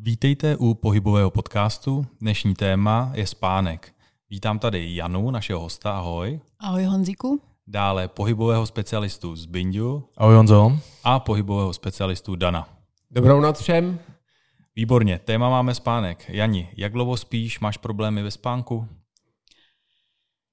Vítejte u pohybového podcastu. Dnešní téma je spánek. Vítám tady Janu, našeho hosta, ahoj. Ahoj Honzíku. Dále pohybového specialistu z Bindu. Ahoj Honzo. A pohybového specialistu Dana. Dobrou noc všem. Výborně, téma máme spánek. Jani, jak dlouho spíš, máš problémy ve spánku?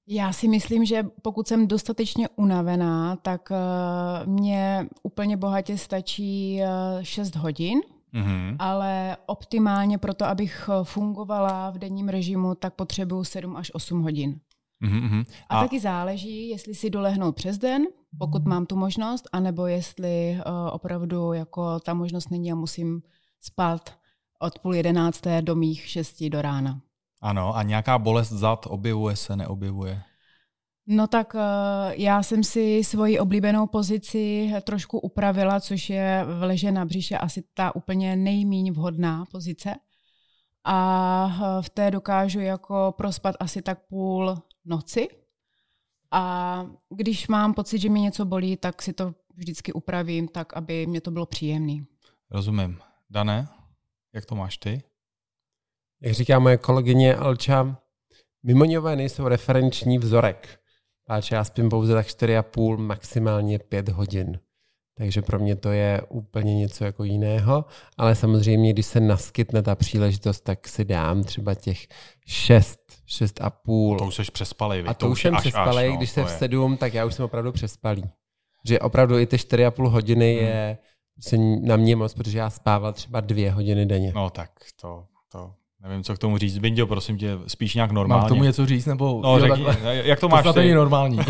Já si myslím, že pokud jsem dostatečně unavená, tak uh, mě úplně bohatě stačí uh, 6 hodin, mm-hmm. ale optimálně pro to, abych fungovala v denním režimu, tak potřebuju 7 až 8 hodin. Mm-hmm. A, a taky záleží, jestli si dolehnout přes den, pokud mám tu možnost, anebo jestli uh, opravdu jako ta možnost není a musím spát od půl jedenácté do mých šesti do rána. Ano, a nějaká bolest zad objevuje se, neobjevuje? No tak uh, já jsem si svoji oblíbenou pozici trošku upravila, což je v leže na břiše asi ta úplně nejmíň vhodná pozice. A uh, v té dokážu jako prospat asi tak půl noci. A když mám pocit, že mi něco bolí, tak si to vždycky upravím tak, aby mě to bylo příjemné. Rozumím. Dané, jak to máš ty? Jak říká moje kolegyně Alča, mimoňové nejsou referenční vzorek. Páč já spím pouze tak 4,5, maximálně 5 hodin. Takže pro mě to je úplně něco jako jiného, ale samozřejmě, když se naskytne ta příležitost, tak si dám třeba těch 6, 6 a půl. To už jsi přespalý. A to, to už jsem přespalý, no, když se v 7, tak já už jsem opravdu přespalý. Že opravdu i ty 4,5 hodiny hmm. je na mě moc, protože já spával třeba dvě hodiny denně. No tak to, to Nevím, co k tomu říct. Bindio, prosím tě, spíš nějak normálně. Mám k tomu něco říct, nebo... No, řekni, jak to máš to ty? normální.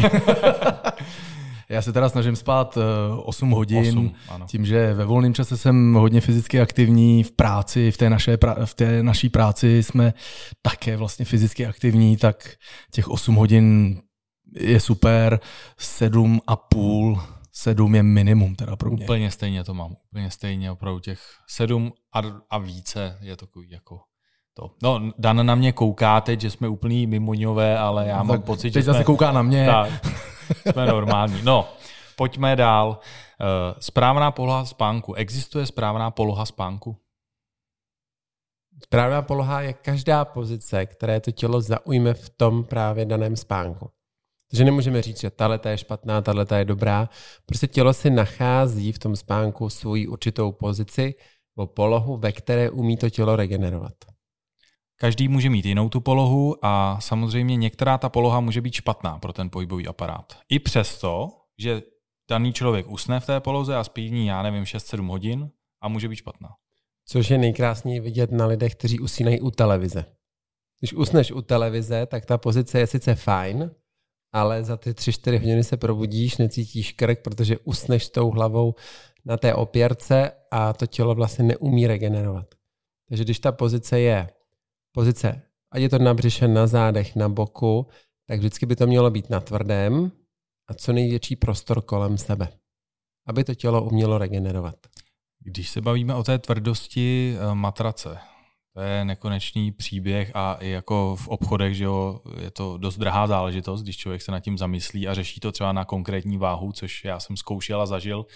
Já se teda snažím spát 8 eh, hodin, 8, ano. tím, že ve volném čase jsem hodně fyzicky aktivní v práci, v té, naše, v té naší práci jsme také vlastně fyzicky aktivní, tak těch 8 hodin je super, 7 a půl, 7 je minimum teda pro mě. Úplně stejně to mám, úplně stejně opravdu těch 7 a, a více je takový jako to. No, Dan na mě kouká teď, že jsme úplný mimoňové, ale já no, mám pocit, že jsme... zase kouká na mě. Tak, jsme normální. No, pojďme dál. Eh, správná poloha spánku. Existuje správná poloha spánku? Správná poloha je každá pozice, které to tělo zaujme v tom právě daném spánku. Takže nemůžeme říct, že tahle je špatná, tahle je dobrá. Prostě tělo si nachází v tom spánku svoji určitou pozici nebo polohu, ve které umí to tělo regenerovat. Každý může mít jinou tu polohu a samozřejmě některá ta poloha může být špatná pro ten pohybový aparát. I přesto, že daný člověk usne v té poloze a spí v ní, já nevím, 6-7 hodin a může být špatná. Což je nejkrásněji vidět na lidech, kteří usínají u televize. Když usneš u televize, tak ta pozice je sice fajn, ale za ty 3-4 hodiny se probudíš, necítíš krk, protože usneš s tou hlavou na té opěrce a to tělo vlastně neumí regenerovat. Takže když ta pozice je pozice, ať je to na břiše, na zádech, na boku, tak vždycky by to mělo být na tvrdém a co největší prostor kolem sebe, aby to tělo umělo regenerovat. Když se bavíme o té tvrdosti eh, matrace, to je nekonečný příběh a i jako v obchodech, že jo, je to dost drahá záležitost, když člověk se nad tím zamyslí a řeší to třeba na konkrétní váhu, což já jsem zkoušel a zažil,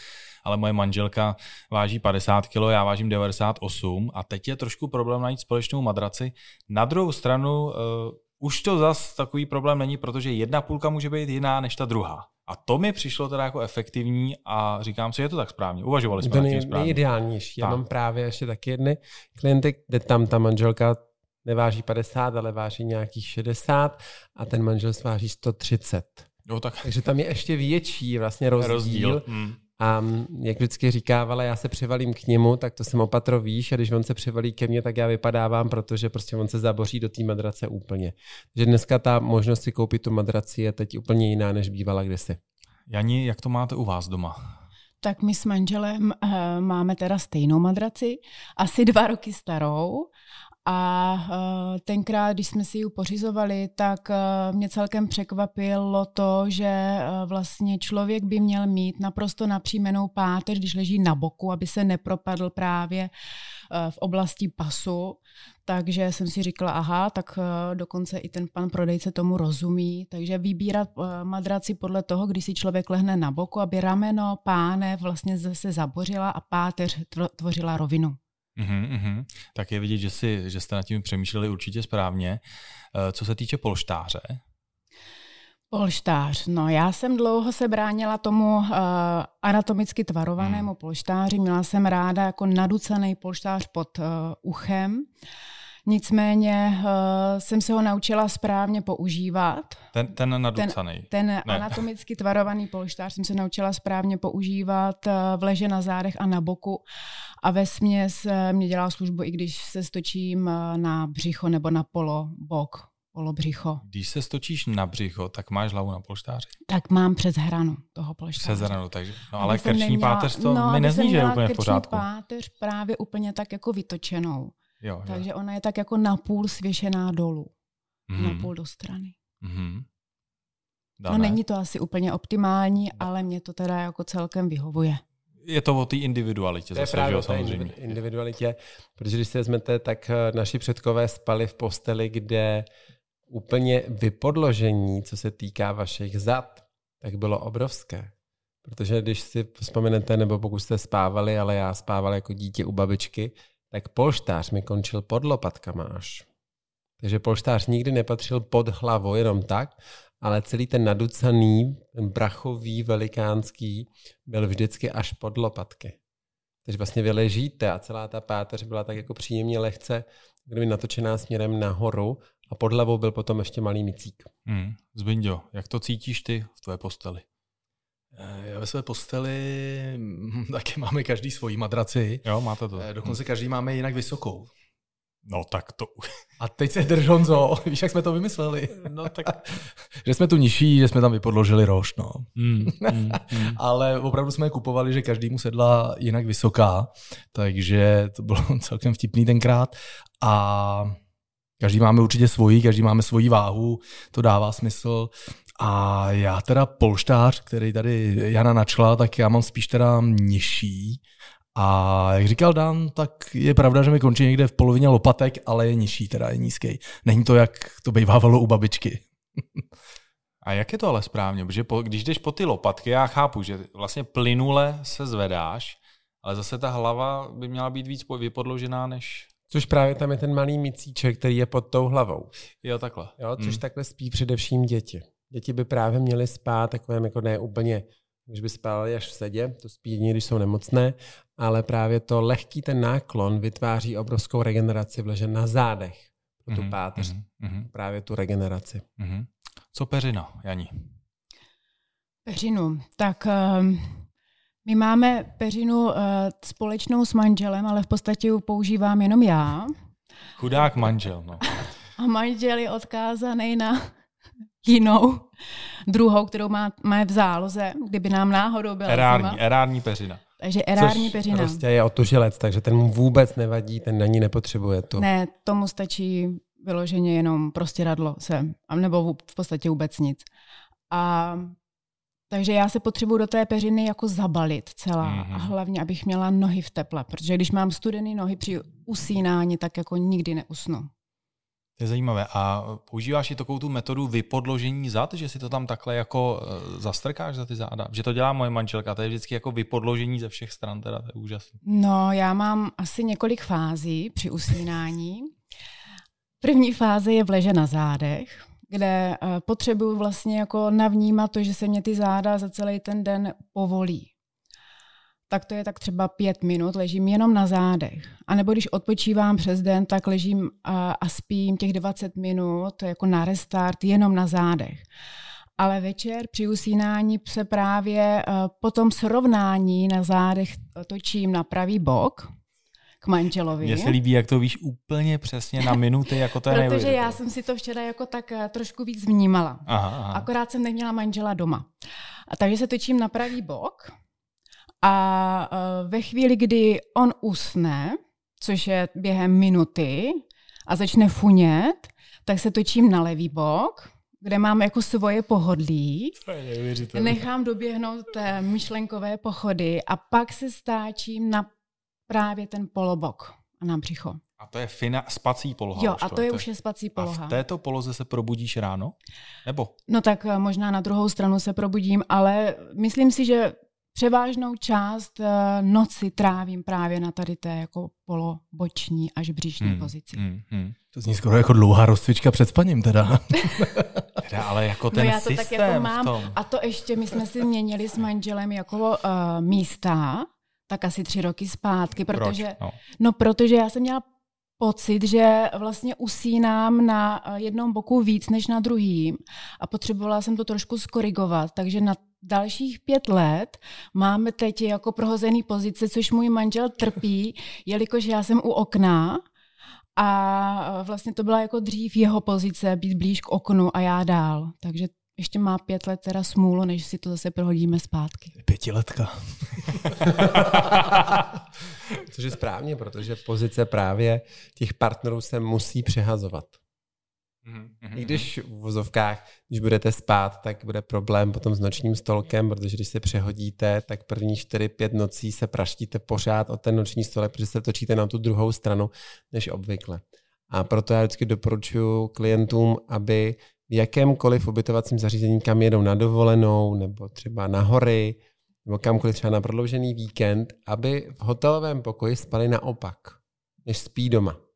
ale moje manželka váží 50 kg, já vážím 98 a teď je trošku problém najít společnou madraci. Na druhou stranu uh, už to zas takový problém není, protože jedna půlka může být jiná než ta druhá. A to mi přišlo teda jako efektivní a říkám si, je to tak správně. Uvažovali jsme to nej, správně. Nejideálnější. Já tak. mám právě ještě taky jedny klienty, kde tam ta manželka neváží 50, ale váží nějakých 60 a ten manžel sváží 130. Jo, tak. Takže tam je ještě větší vlastně rozdíl. rozdíl. Hmm. A jak vždycky říkávala, já se převalím k němu, tak to jsem opatro víš, a když on se převalí ke mně, tak já vypadávám, protože prostě on se zaboří do té madrace úplně. Takže dneska ta možnost si koupit tu madraci je teď úplně jiná, než bývala kdysi. Jani, jak to máte u vás doma? Tak my s manželem uh, máme teda stejnou madraci, asi dva roky starou a uh, tenkrát, když jsme si ji pořizovali, tak uh, mě celkem překvapilo to, že uh, vlastně člověk by měl mít naprosto napřímenou páteř, když leží na boku, aby se nepropadl právě v oblasti pasu. Takže jsem si říkala, aha, tak dokonce i ten pan prodejce tomu rozumí. Takže vybírat madraci podle toho, když si člověk lehne na boku, aby rameno, pánev vlastně zase zabořila a páteř tvořila rovinu. Mm-hmm. Tak je vidět, že, si, že jste nad tím přemýšleli určitě správně. Eh, co se týče polštáře? Polštář. No, já jsem dlouho se bránila tomu uh, anatomicky tvarovanému hmm. polštáři. Měla jsem ráda jako naducený polštář pod uh, uchem. Nicméně uh, jsem se ho naučila správně používat. Ten, ten naducaný. Ten, ten anatomicky tvarovaný polštář jsem se naučila správně používat uh, v leže na zádech a na boku. A ve směs uh, mě dělá službu, i když se stočím uh, na břicho nebo na polo bok polobřicho. Když se stočíš na břicho, tak máš hlavu na polštáři? Tak mám přes hranu toho polštáře. Přes hranu, takže, no ale krční neměla, páteř to no, mi nezní, že je úplně v pořádku. páteř právě úplně tak jako vytočenou. Jo, jo. Takže ona je tak jako napůl svěšená dolů. Mm. Napůl do strany. Mm. No není to asi úplně optimální, ale mě to teda jako celkem vyhovuje. Je to o té individualitě to zase, je právě že, samozřejmě. individualitě, protože když si vezmete, tak eh, naši předkové spali v posteli, kde úplně vypodložení, co se týká vašich zad, tak bylo obrovské. Protože když si vzpomenete, nebo pokud jste spávali, ale já spával jako dítě u babičky, tak polštář mi končil pod lopatkama až. Takže polštář nikdy nepatřil pod hlavu jenom tak, ale celý ten naducaný, ten brachový, velikánský, byl vždycky až pod lopatky. Takže vlastně vy ležíte a celá ta páteř byla tak jako příjemně lehce, kdyby natočená směrem nahoru a pod hlavou byl potom ještě malý micík. Hmm. Zbinďo, jak to cítíš ty v tvé posteli? Eh, já ve své posteli hm, taky máme každý svoji madraci. Jo, máte to. Eh, dokonce každý máme jinak vysokou. No tak to... A teď se drž, Honzo, víš, jak jsme to vymysleli? No tak... že jsme tu nižší, že jsme tam vypodložili roš, no. Mm, mm, mm. Ale opravdu jsme je kupovali, že každý mu sedla jinak vysoká, takže to bylo celkem vtipný tenkrát. A každý máme určitě svoji, každý máme svoji váhu, to dává smysl. A já teda polštář, který tady Jana načla, tak já mám spíš teda nižší. A jak říkal Dan, tak je pravda, že mi končí někde v polovině lopatek, ale je nižší, teda je nízký. Není to, jak to bývávalo u babičky. A jak je to ale správně? Protože po, když jdeš po ty lopatky, já chápu, že vlastně plynule se zvedáš, ale zase ta hlava by měla být víc vypodložená než... Což právě tam je ten malý micíček, který je pod tou hlavou. Jo, takhle. Jo, což hmm. takhle spí především děti. Děti by právě měly spát takovém jako ne úplně když by spali až v sedě, to spí jedině, když jsou nemocné, ale právě to lehký ten náklon vytváří obrovskou regeneraci vleže na zádech pro tu mm-hmm, páteř, mm-hmm. právě tu regeneraci. Mm-hmm. Co peřina, Janí? Peřinu, tak um, my máme peřinu uh, společnou s manželem, ale v podstatě ji používám jenom já. Chudák manžel, no. A manžel je odkázaný na jinou, druhou, kterou má, má v záloze, kdyby nám náhodou byla erární, zima. Erární peřina. Takže erární Což peřina. prostě je otužilec, takže ten mu vůbec nevadí, ten na ní nepotřebuje to. Ne, tomu stačí vyloženě jenom prostě radlo se, nebo v podstatě vůbec nic. A takže já se potřebuji do té peřiny jako zabalit celá mm-hmm. a hlavně, abych měla nohy v teple, protože když mám studené nohy při usínání, tak jako nikdy neusnu. Je zajímavé. A používáš i takovou tu metodu vypodložení zad, že si to tam takhle jako eh, zastrkáš za ty záda? Že to dělá moje manželka, to je vždycky jako vypodložení ze všech stran, teda to je úžasné. No, já mám asi několik fází při usínání. První fáze je v leže na zádech, kde eh, potřebuju vlastně jako navnímat to, že se mě ty záda za celý ten den povolí tak to je tak třeba pět minut, ležím jenom na zádech. A nebo když odpočívám přes den, tak ležím a, a spím těch 20 minut jako na restart jenom na zádech. Ale večer při usínání se právě po tom srovnání na zádech točím na pravý bok, k manželovi. Mně se líbí, jak to víš úplně přesně na minuty, jako to je Protože já jsem si to včera jako tak trošku víc vnímala. Aha, aha. Akorát jsem neměla manžela doma. A takže se točím na pravý bok a e, ve chvíli, kdy on usne, což je během minuty, a začne funět, tak se točím na levý bok, kde mám jako svoje pohodlí. Nechám doběhnout té myšlenkové pochody a pak se stáčím na právě ten polobok a na břicho. A to je fina, spací poloha. Jo, a to, to je už je spací poloha. A v této poloze se probudíš ráno? Nebo? No tak e, možná na druhou stranu se probudím, ale myslím si, že převážnou část eh, noci trávím právě na tady té jako poloboční až bříšní hmm, pozici. Hmm, hmm. To zní skoro jako dlouhá rozcvička před spaním teda. teda ale jako ten no já to tak jako mám. A to ještě, my jsme si měnili s manželem jako uh, místa, tak asi tři roky zpátky, protože, Proč? No. no protože já jsem měla pocit, že vlastně usínám na eh, jednom boku víc než na druhým a potřebovala jsem to trošku skorigovat, takže na dalších pět let máme teď jako prohozený pozice, což můj manžel trpí, jelikož já jsem u okna a vlastně to byla jako dřív jeho pozice, být blíž k oknu a já dál. Takže ještě má pět let teda smůlu, než si to zase prohodíme zpátky. Pětiletka. Což je správně, protože pozice právě těch partnerů se musí přehazovat. Mm-hmm. I když v vozovkách, když budete spát, tak bude problém potom s nočním stolkem, protože když se přehodíte, tak první 4-5 nocí se praštíte pořád o ten noční stolek, protože se točíte na tu druhou stranu než obvykle. A proto já vždycky doporučuji klientům, aby v jakémkoliv ubytovacím zařízení, kam jedou na dovolenou, nebo třeba na hory, nebo kamkoliv třeba na prodloužený víkend, aby v hotelovém pokoji spali naopak, než spí doma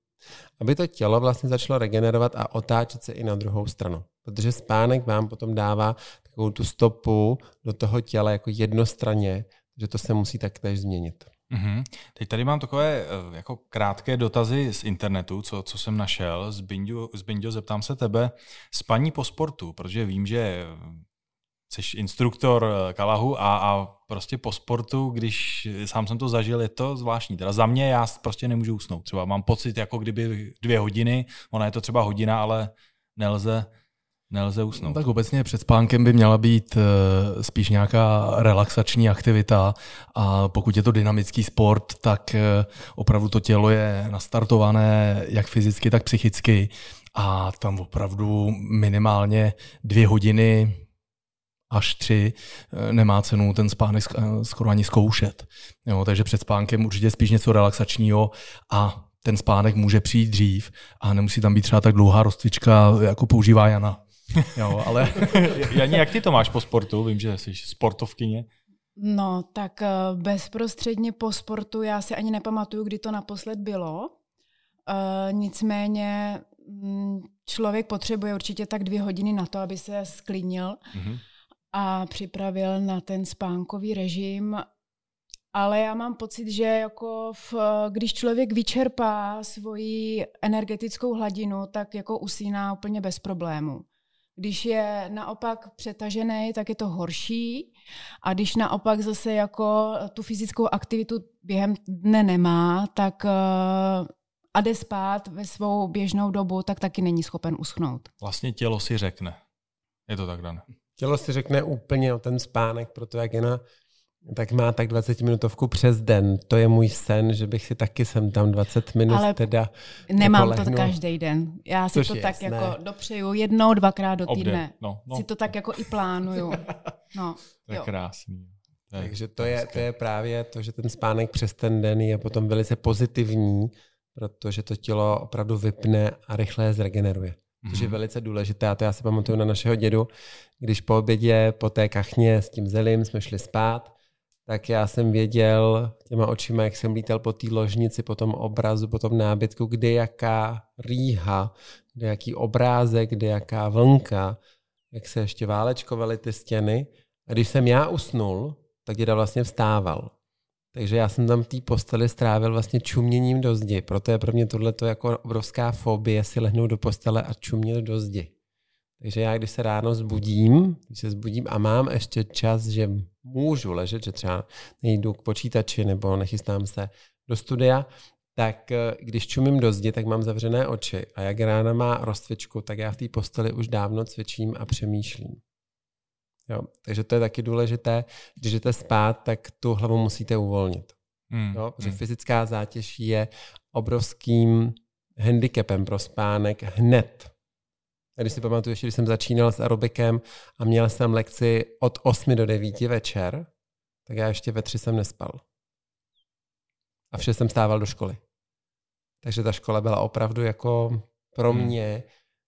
aby to tělo vlastně začalo regenerovat a otáčet se i na druhou stranu. Protože spánek vám potom dává takovou tu stopu do toho těla jako jednostranně, že to se musí taktéž změnit. Mm-hmm. Teď tady mám takové eh, jako krátké dotazy z internetu, co, co jsem našel. Z Bindio, z Bindio zeptám se tebe, spaní po sportu, protože vím, že jsi instruktor eh, Kalahu a, a prostě po sportu, když sám jsem to zažil, je to zvláštní. Teda za mě já prostě nemůžu usnout. Třeba mám pocit, jako kdyby dvě hodiny, ona je to třeba hodina, ale nelze, nelze usnout. No, tak obecně před spánkem by měla být eh, spíš nějaká relaxační aktivita a pokud je to dynamický sport, tak eh, opravdu to tělo je nastartované jak fyzicky, tak psychicky a tam opravdu minimálně dvě hodiny až tři, eh, nemá cenu ten spánek eh, skoro ani zkoušet. Jo, takže před spánkem určitě spíš něco relaxačního a ten spánek může přijít dřív a nemusí tam být třeba tak dlouhá rozcvička, jako používá Jana. Jo, ale... Jani, jak ty to máš po sportu? Vím, že jsi sportovkyně. No, tak eh, bezprostředně po sportu já si ani nepamatuju, kdy to naposled bylo. Uh, nicméně mm, člověk potřebuje určitě tak dvě hodiny na to, aby se sklidnil. Mm-hmm a připravil na ten spánkový režim. Ale já mám pocit, že jako v, když člověk vyčerpá svoji energetickou hladinu, tak jako usíná úplně bez problému. Když je naopak přetažený, tak je to horší. A když naopak zase jako tu fyzickou aktivitu během dne nemá, tak eh, a jde spát ve svou běžnou dobu, tak taky není schopen uschnout. Vlastně tělo si řekne. Je to tak, dané. Tělo si řekne úplně o ten spánek, proto jak Jena tak má tak 20 minutovku přes den. To je můj sen, že bych si taky sem tam 20 minut Ale teda nemám jako to každý den. Já si Což to tak jasné. jako dopřeju jednou, dvakrát do týdne. No, no. Si to tak jako i plánuju. No, to je jo. krásný. To je Takže to je, to je právě to, že ten spánek přes ten den je potom velice pozitivní, protože to tělo opravdu vypne a rychle zregeneruje což je mhm. velice důležité. A to já si pamatuju na našeho dědu, když po obědě, po té kachně s tím zelím jsme šli spát, tak já jsem věděl těma očima, jak jsem lítal po té ložnici, po tom obrazu, po tom nábytku, kde jaká rýha, kde jaký obrázek, kde jaká vlnka, jak se ještě válečkovaly ty stěny. A když jsem já usnul, tak děda vlastně vstával. Takže já jsem tam v té posteli strávil vlastně čuměním do zdi. Proto je pro mě tohle jako obrovská fobie si lehnout do postele a čumět do zdi. Takže já, když se ráno zbudím, když se zbudím a mám ještě čas, že můžu ležet, že třeba nejdu k počítači nebo nechystám se do studia, tak eh, když čumím do zdi, tak mám zavřené oči. A jak rána má rozcvičku, tak já v té posteli už dávno cvičím a přemýšlím. Jo, takže to je taky důležité. Když jdete spát, tak tu hlavu musíte uvolnit. Hmm. Jo, protože hmm. fyzická zátěž je obrovským handicapem pro spánek hned. A když si pamatuju, ještě když jsem začínal s aerobikem a měl jsem lekci od 8 do 9 večer, tak já ještě ve 3 jsem nespal. A vše jsem stával do školy. Takže ta škola byla opravdu jako pro hmm. mě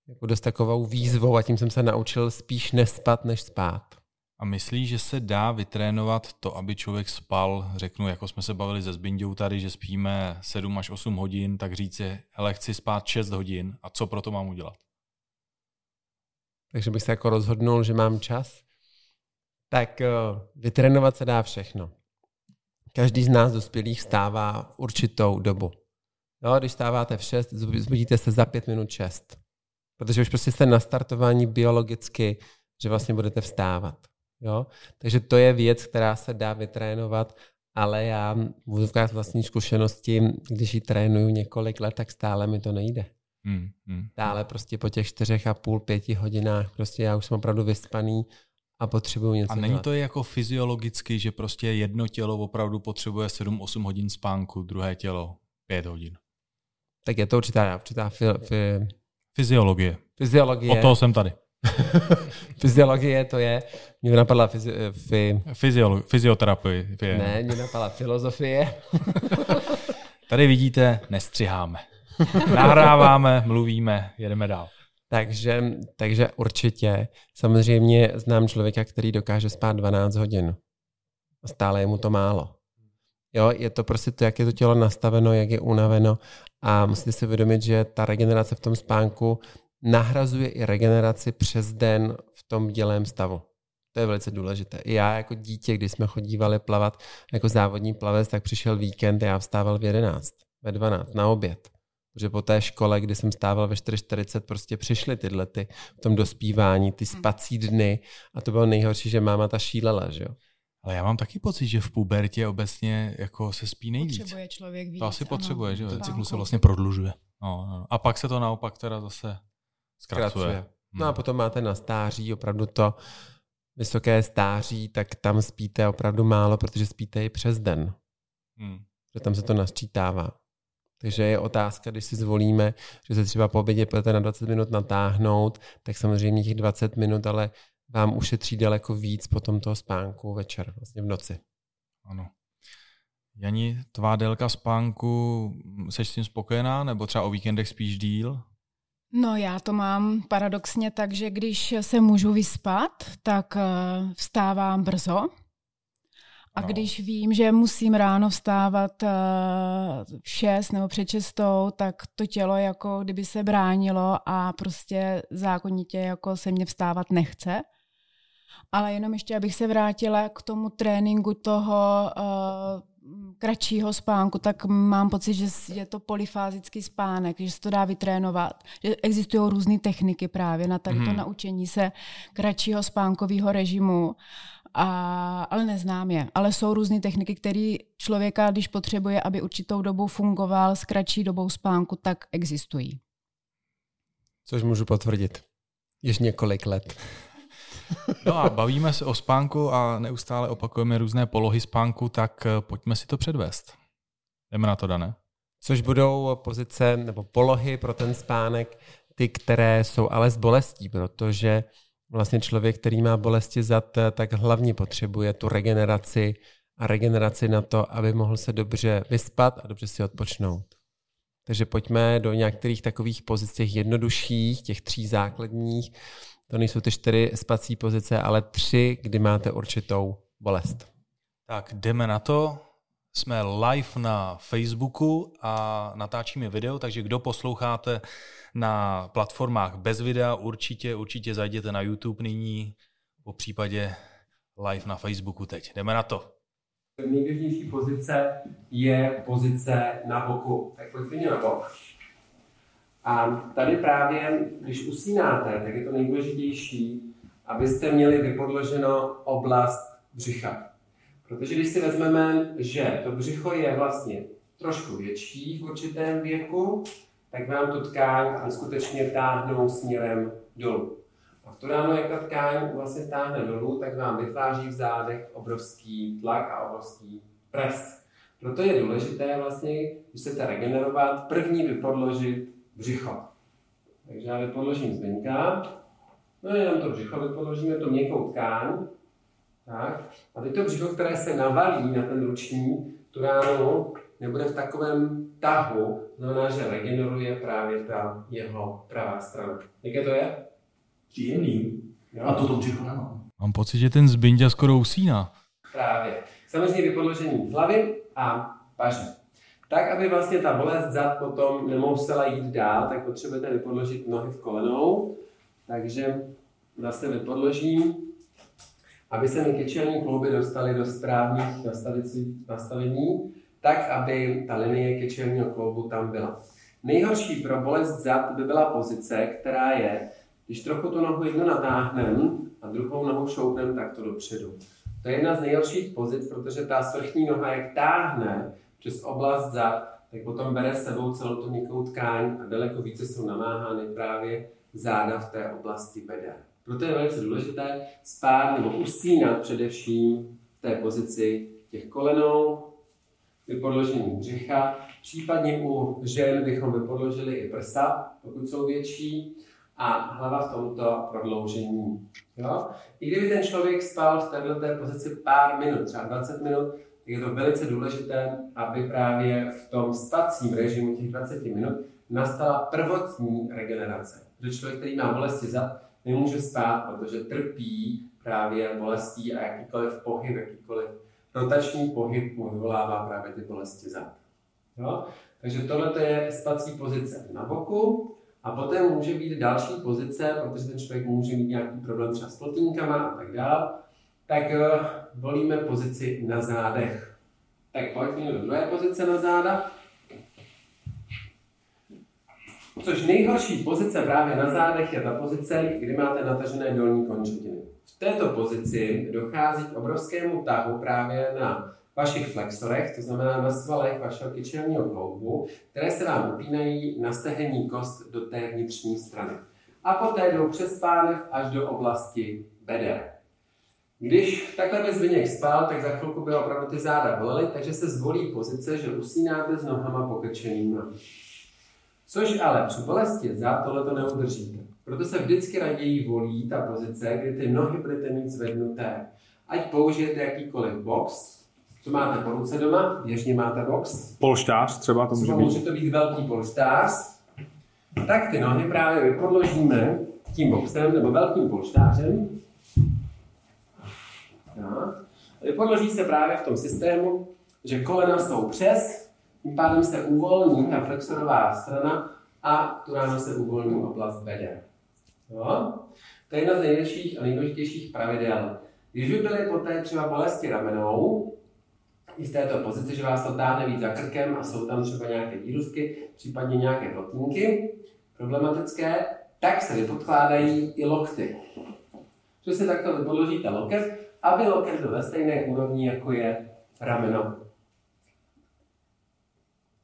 jako dost takovou výzvou a tím jsem se naučil spíš nespat, než spát. A myslíš, že se dá vytrénovat to, aby člověk spal, řeknu, jako jsme se bavili se Zbindou tady, že spíme 7 až 8 hodin, tak říct si, hele, chci spát 6 hodin a co pro to mám udělat? Takže bych se jako rozhodnul, že mám čas. Tak eh, vytrénovat se dá všechno. Každý z nás dospělých stává v určitou dobu. Jo, když stáváte v 6, zbudíte se za 5 minut 6. Protože už prostě jste nastartování biologicky, že vlastně budete vstávat. Jo? Takže to je věc, která se dá vytrénovat, ale já můžu z vlastní zkušenosti, když ji trénuju několik let, tak stále mi to nejde. Hmm, hmm. Dále prostě po těch čtyřech a půl, pěti hodinách prostě já už jsem opravdu vyspaný a potřebuju něco A není dělat. to jako fyziologicky, že prostě jedno tělo opravdu potřebuje 7-8 hodin spánku, druhé tělo 5 hodin? Tak je to určitá, určitá fi, fi, fyziologie. Fyziologie. O toho jsem tady. Fyziologie to je, mě napadla fyzi, fi... Fyziolo, fyzioterapie. Ne, mě napadla filozofie. tady vidíte, nestřiháme. Nahráváme, mluvíme, jedeme dál. Takže, takže určitě. Samozřejmě znám člověka, který dokáže spát 12 hodin. A stále je mu to málo. Jo, je to prostě to, jak je to tělo nastaveno, jak je unaveno a musíte si uvědomit, že ta regenerace v tom spánku nahrazuje i regeneraci přes den v tom dělém stavu. To je velice důležité. I já jako dítě, když jsme chodívali plavat jako závodní plavec, tak přišel víkend a já vstával v 11, ve 12 na oběd. Protože po té škole, kdy jsem stával ve 4.40, prostě přišly tyhle ty v tom dospívání, ty hmm. spací dny a to bylo nejhorší, že máma ta šílela, že jo. Ale já mám taky pocit, že v pubertě obecně jako se spí nejvíc. Potřebuje člověk víc. To asi ano, potřebuje, že jo. Ten cyklus se vlastně prodlužuje. No, no. A pak se to naopak teda zase zkracuje. zkracuje. No a hmm. potom máte na stáří opravdu to vysoké stáří, tak tam spíte opravdu málo, protože spíte i přes den. Hmm. Že tam se to nasčítává. Takže je otázka, když si zvolíme, že se třeba po obědě půjdete na 20 minut natáhnout, tak samozřejmě těch 20 minut, ale vám ušetří daleko víc potom toho spánku večer, vlastně v noci. Ano. Jani, tvá délka spánku, jsi s tím spokojená, nebo třeba o víkendech spíš díl? No já to mám paradoxně tak, že když se můžu vyspat, tak eh, vstávám brzo, a no. když vím, že musím ráno vstávat uh, v šest nebo před šestou, tak to tělo jako kdyby se bránilo a prostě zákonitě jako se mě vstávat nechce. Ale jenom ještě, abych se vrátila k tomu tréninku toho uh, kratšího spánku, tak mám pocit, že je to polyfázický spánek, že se to dá vytrénovat. Že existují různé techniky právě na tady to hmm. naučení se kratšího spánkového režimu. A, ale neznám je. Ale jsou různé techniky, které člověka, když potřebuje, aby určitou dobu fungoval s kratší dobou spánku, tak existují. Což můžu potvrdit. Již několik let. No a bavíme se o spánku a neustále opakujeme různé polohy spánku, tak eh, pojďme si to předvést. Jdeme na to, Dané. Což budou pozice nebo polohy pro ten spánek, ty, které jsou ale s bolestí, protože vlastně člověk, který má bolesti zad, tak hlavně potřebuje tu regeneraci a regeneraci na to, aby mohl se dobře vyspat a dobře si odpočnout. Takže pojďme do některých takových pozic, těch jednodušších, těch tří základních. To nejsou ty čtyři spací pozice, ale tři, kdy máte určitou bolest. Tak jdeme na to. Jsme live na Facebooku a natáčíme video, takže kdo posloucháte na platformách bez videa, určitě, určitě zajděte na YouTube nyní, po případě live na Facebooku teď. Jdeme na to. Nejběžnější pozice je pozice na boku. Tak pojďte na bok. A tady právě, když usínáte, tak je to nejdůležitější, abyste měli vypodloženo oblast břicha. Protože když si vezmeme, že to břicho je vlastně trošku větší v určitém věku, tak vám tu tkáň skutečně táhnou směrem dolů. A v tu ráno, jak ta tkáň vlastně táhne dolů, tak vám vytváří v zádech obrovský tlak a obrovský pres. Proto je důležité vlastně, když chcete regenerovat, první vypodložit břicho. Takže já vypodložím zvenka, no jenom to břicho vypodložíme, to měkkou tkáň, tak? A teď to břicho, které se navalí na ten ruční, tu ránu nebude v takovém tahu, znamená, že regeneruje právě ta jeho pravá strana. Jaké to je? Příjemný. Jo? A to to břicho nemám. Mám pocit, že ten Zbinďa skoro usíná. Právě. Samozřejmě vypodložení hlavy a paže. Tak, aby vlastně ta bolest zad potom nemusela jít dál, tak potřebujete vypodložit nohy v kolenou. Takže zase vypodložím, aby se mi kyčelní klouby dostaly do správných nastavení, tak, aby ta linie kyčelního kloubu tam byla. Nejhorší pro bolest zad by byla pozice, která je, když trochu tu nohu jednu natáhneme a druhou nohu šoupneme takto dopředu. To je jedna z nejhorších pozic, protože ta svrchní noha, jak táhne přes oblast zad, tak potom bere s sebou celou tu měkkou tkáň a daleko více jsou namáhány právě záda v té oblasti beder. Proto je velice důležité spát nebo usínat především v té pozici těch kolenou, vypodložení břicha, případně u žen bychom vypodložili i prsa, pokud jsou větší, a hlava v tomto prodloužení. Jo? I kdyby ten člověk spal v této pozici pár minut, třeba 20 minut, je to velice důležité, aby právě v tom spacím režimu těch 20 minut nastala prvotní regenerace. Protože člověk, který má bolesti zad, nemůže spát, protože trpí právě bolestí a jakýkoliv pohyb, jakýkoliv rotační pohyb mu vyvolává právě ty bolesti zad. Jo? Takže tohle je spací pozice na boku a poté může být další pozice, protože ten člověk může mít nějaký problém třeba s plotýnkama a tak dále, tak uh, volíme pozici na zádech. Tak pojďme do druhé pozice na záda. Což nejhorší pozice právě na zádech je ta pozice, kdy máte natažené dolní končetiny. V této pozici dochází k obrovskému tahu právě na vašich flexorech, to znamená na svalech vašeho kyčelního kloubu, které se vám upínají na stehenní kost do té vnitřní strany. A poté jdou přes pánev až do oblasti beder. Když takhle by Zbyněk spal, tak za chvilku by opravdu ty záda bolely, takže se zvolí pozice, že usínáte s nohama pokrčenýma. Což ale při bolesti zad tohle to neudržíte. Proto se vždycky raději volí ta pozice, kdy ty nohy budete mít zvednuté. Ať použijete jakýkoliv box, co máte po ruce doma, běžně máte box. Polštář třeba to může být. Může to být velký polštář. Tak ty nohy právě vypodložíme tím boxem nebo velkým polštářem. Ja. Vypodloží se právě v tom systému, že kolena jsou přes, tím pádem se uvolní ta flexorová strana a tu ráno se uvolní oblast beder. Jo? To je jedna z největších a nejdůležitějších pravidel. Když by byly poté třeba bolesti ramenou, i z této pozice, že vás to táhne víc za krkem a jsou tam třeba nějaké výrůstky, případně nějaké plotínky problematické, tak se vypodkládají i lokty. Že si takto vypodložíte loket, aby loket byl ve stejné úrovni, jako je rameno.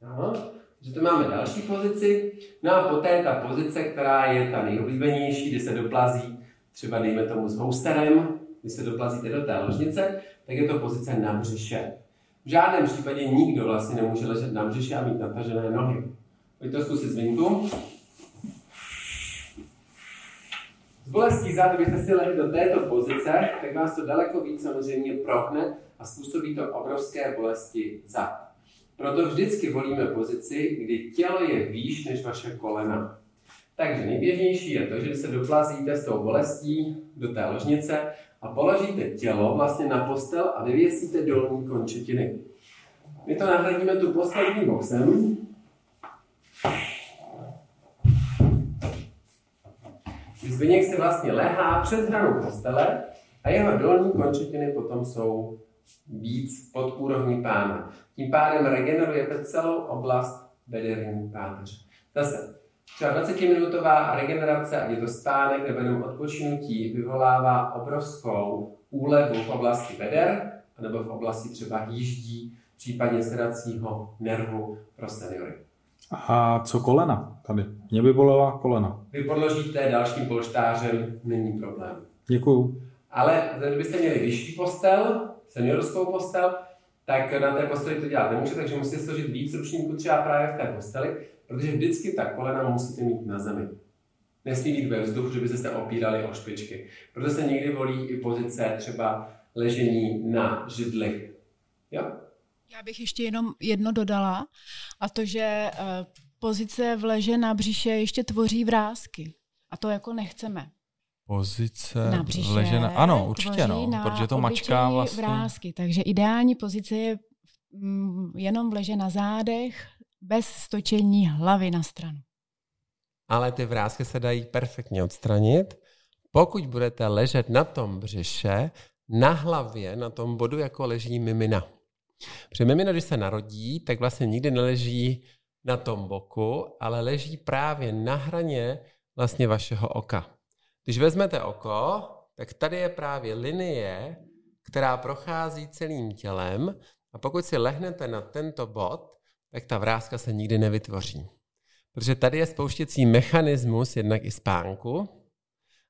Ano. Že tu máme další pozici. No a poté ta pozice, která je ta nejoblíbenější, kdy se doplazí třeba dejme tomu s housterem, kdy se doplazíte do té ložnice, tak je to pozice na břiše. V žádném případě nikdo vlastně nemůže ležet na břiše a mít natažené nohy. Pojďte to zkusit zvinku. Bolestí zad, kdybyste si lehli do této pozice, tak vás to daleko víc samozřejmě prohne a způsobí to obrovské bolesti zad. Proto vždycky volíme pozici, kdy tělo je výš než vaše kolena. Takže nejběžnější je to, že se doplazíte s tou bolestí do té ložnice a položíte tělo vlastně na postel a vyvěsíte dolní končetiny. My to nahradíme tu poslední boxem. Zbyněk se vlastně lehá před hranou postele a jeho dolní končetiny potom jsou víc pod úrovní pána. Tím pádem regenerujete celou oblast bederní páteře. Zase, třeba 20-minutová regenerace, ať je to spánek nebo jenom odpočinutí, vyvolává obrovskou úlevu v oblasti beder, nebo v oblasti třeba jíždí, případně sedacího nervu pro seniory. A co kolena tady? Mě by bolela kolena. Vy podložíte dalším polštářem, není problém. Děkuju. Ale kdybyste měli vyšší postel, seniorskou postel, tak na té posteli to dělat nemůže, takže musíte složit víc ručníků třeba právě v té posteli, protože vždycky ta kolena musíte mít na zemi. Nesmí být ve vzduchu, že byste se opírali o špičky. Proto se někdy volí i pozice třeba ležení na židli. Jo? Já bych ještě jenom jedno dodala, a to, že uh, pozice v leže na břiše ještě tvoří vrázky. A to jako nechceme. Pozice na břiše, leže na, ano, určitě no, protože to mačká vlastně. vrázky, takže ideální pozice je mm, jenom leže na zádech, bez stočení hlavy na stranu. Ale ty vrázky se dají perfektně odstranit, pokud budete ležet na tom břiše, na hlavě, na tom bodu, jako leží mimina. Protože mimino, když se narodí, tak vlastně nikdy neleží na tom boku, ale leží právě na hraně vlastně vašeho oka. Když vezmete oko, tak tady je právě linie, která prochází celým tělem a pokud si lehnete na tento bod, tak ta vrázka se nikdy nevytvoří. Protože tady je spouštěcí mechanismus jednak i spánku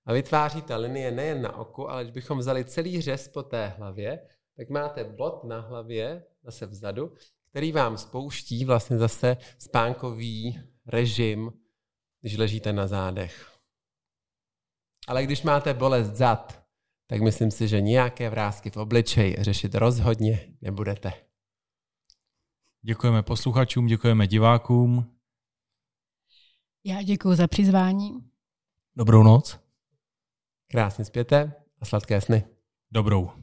a vytváří ta linie nejen na oku, ale když bychom vzali celý řez po té hlavě, tak máte bod na hlavě, zase vzadu, který vám spouští vlastně zase spánkový režim, když ležíte na zádech. Ale když máte bolest zad, tak myslím si, že nějaké vrázky v obličeji řešit rozhodně nebudete. Děkujeme posluchačům, děkujeme divákům. Já děkuji za přizvání. Dobrou noc. Krásně zpěte a sladké sny. Dobrou.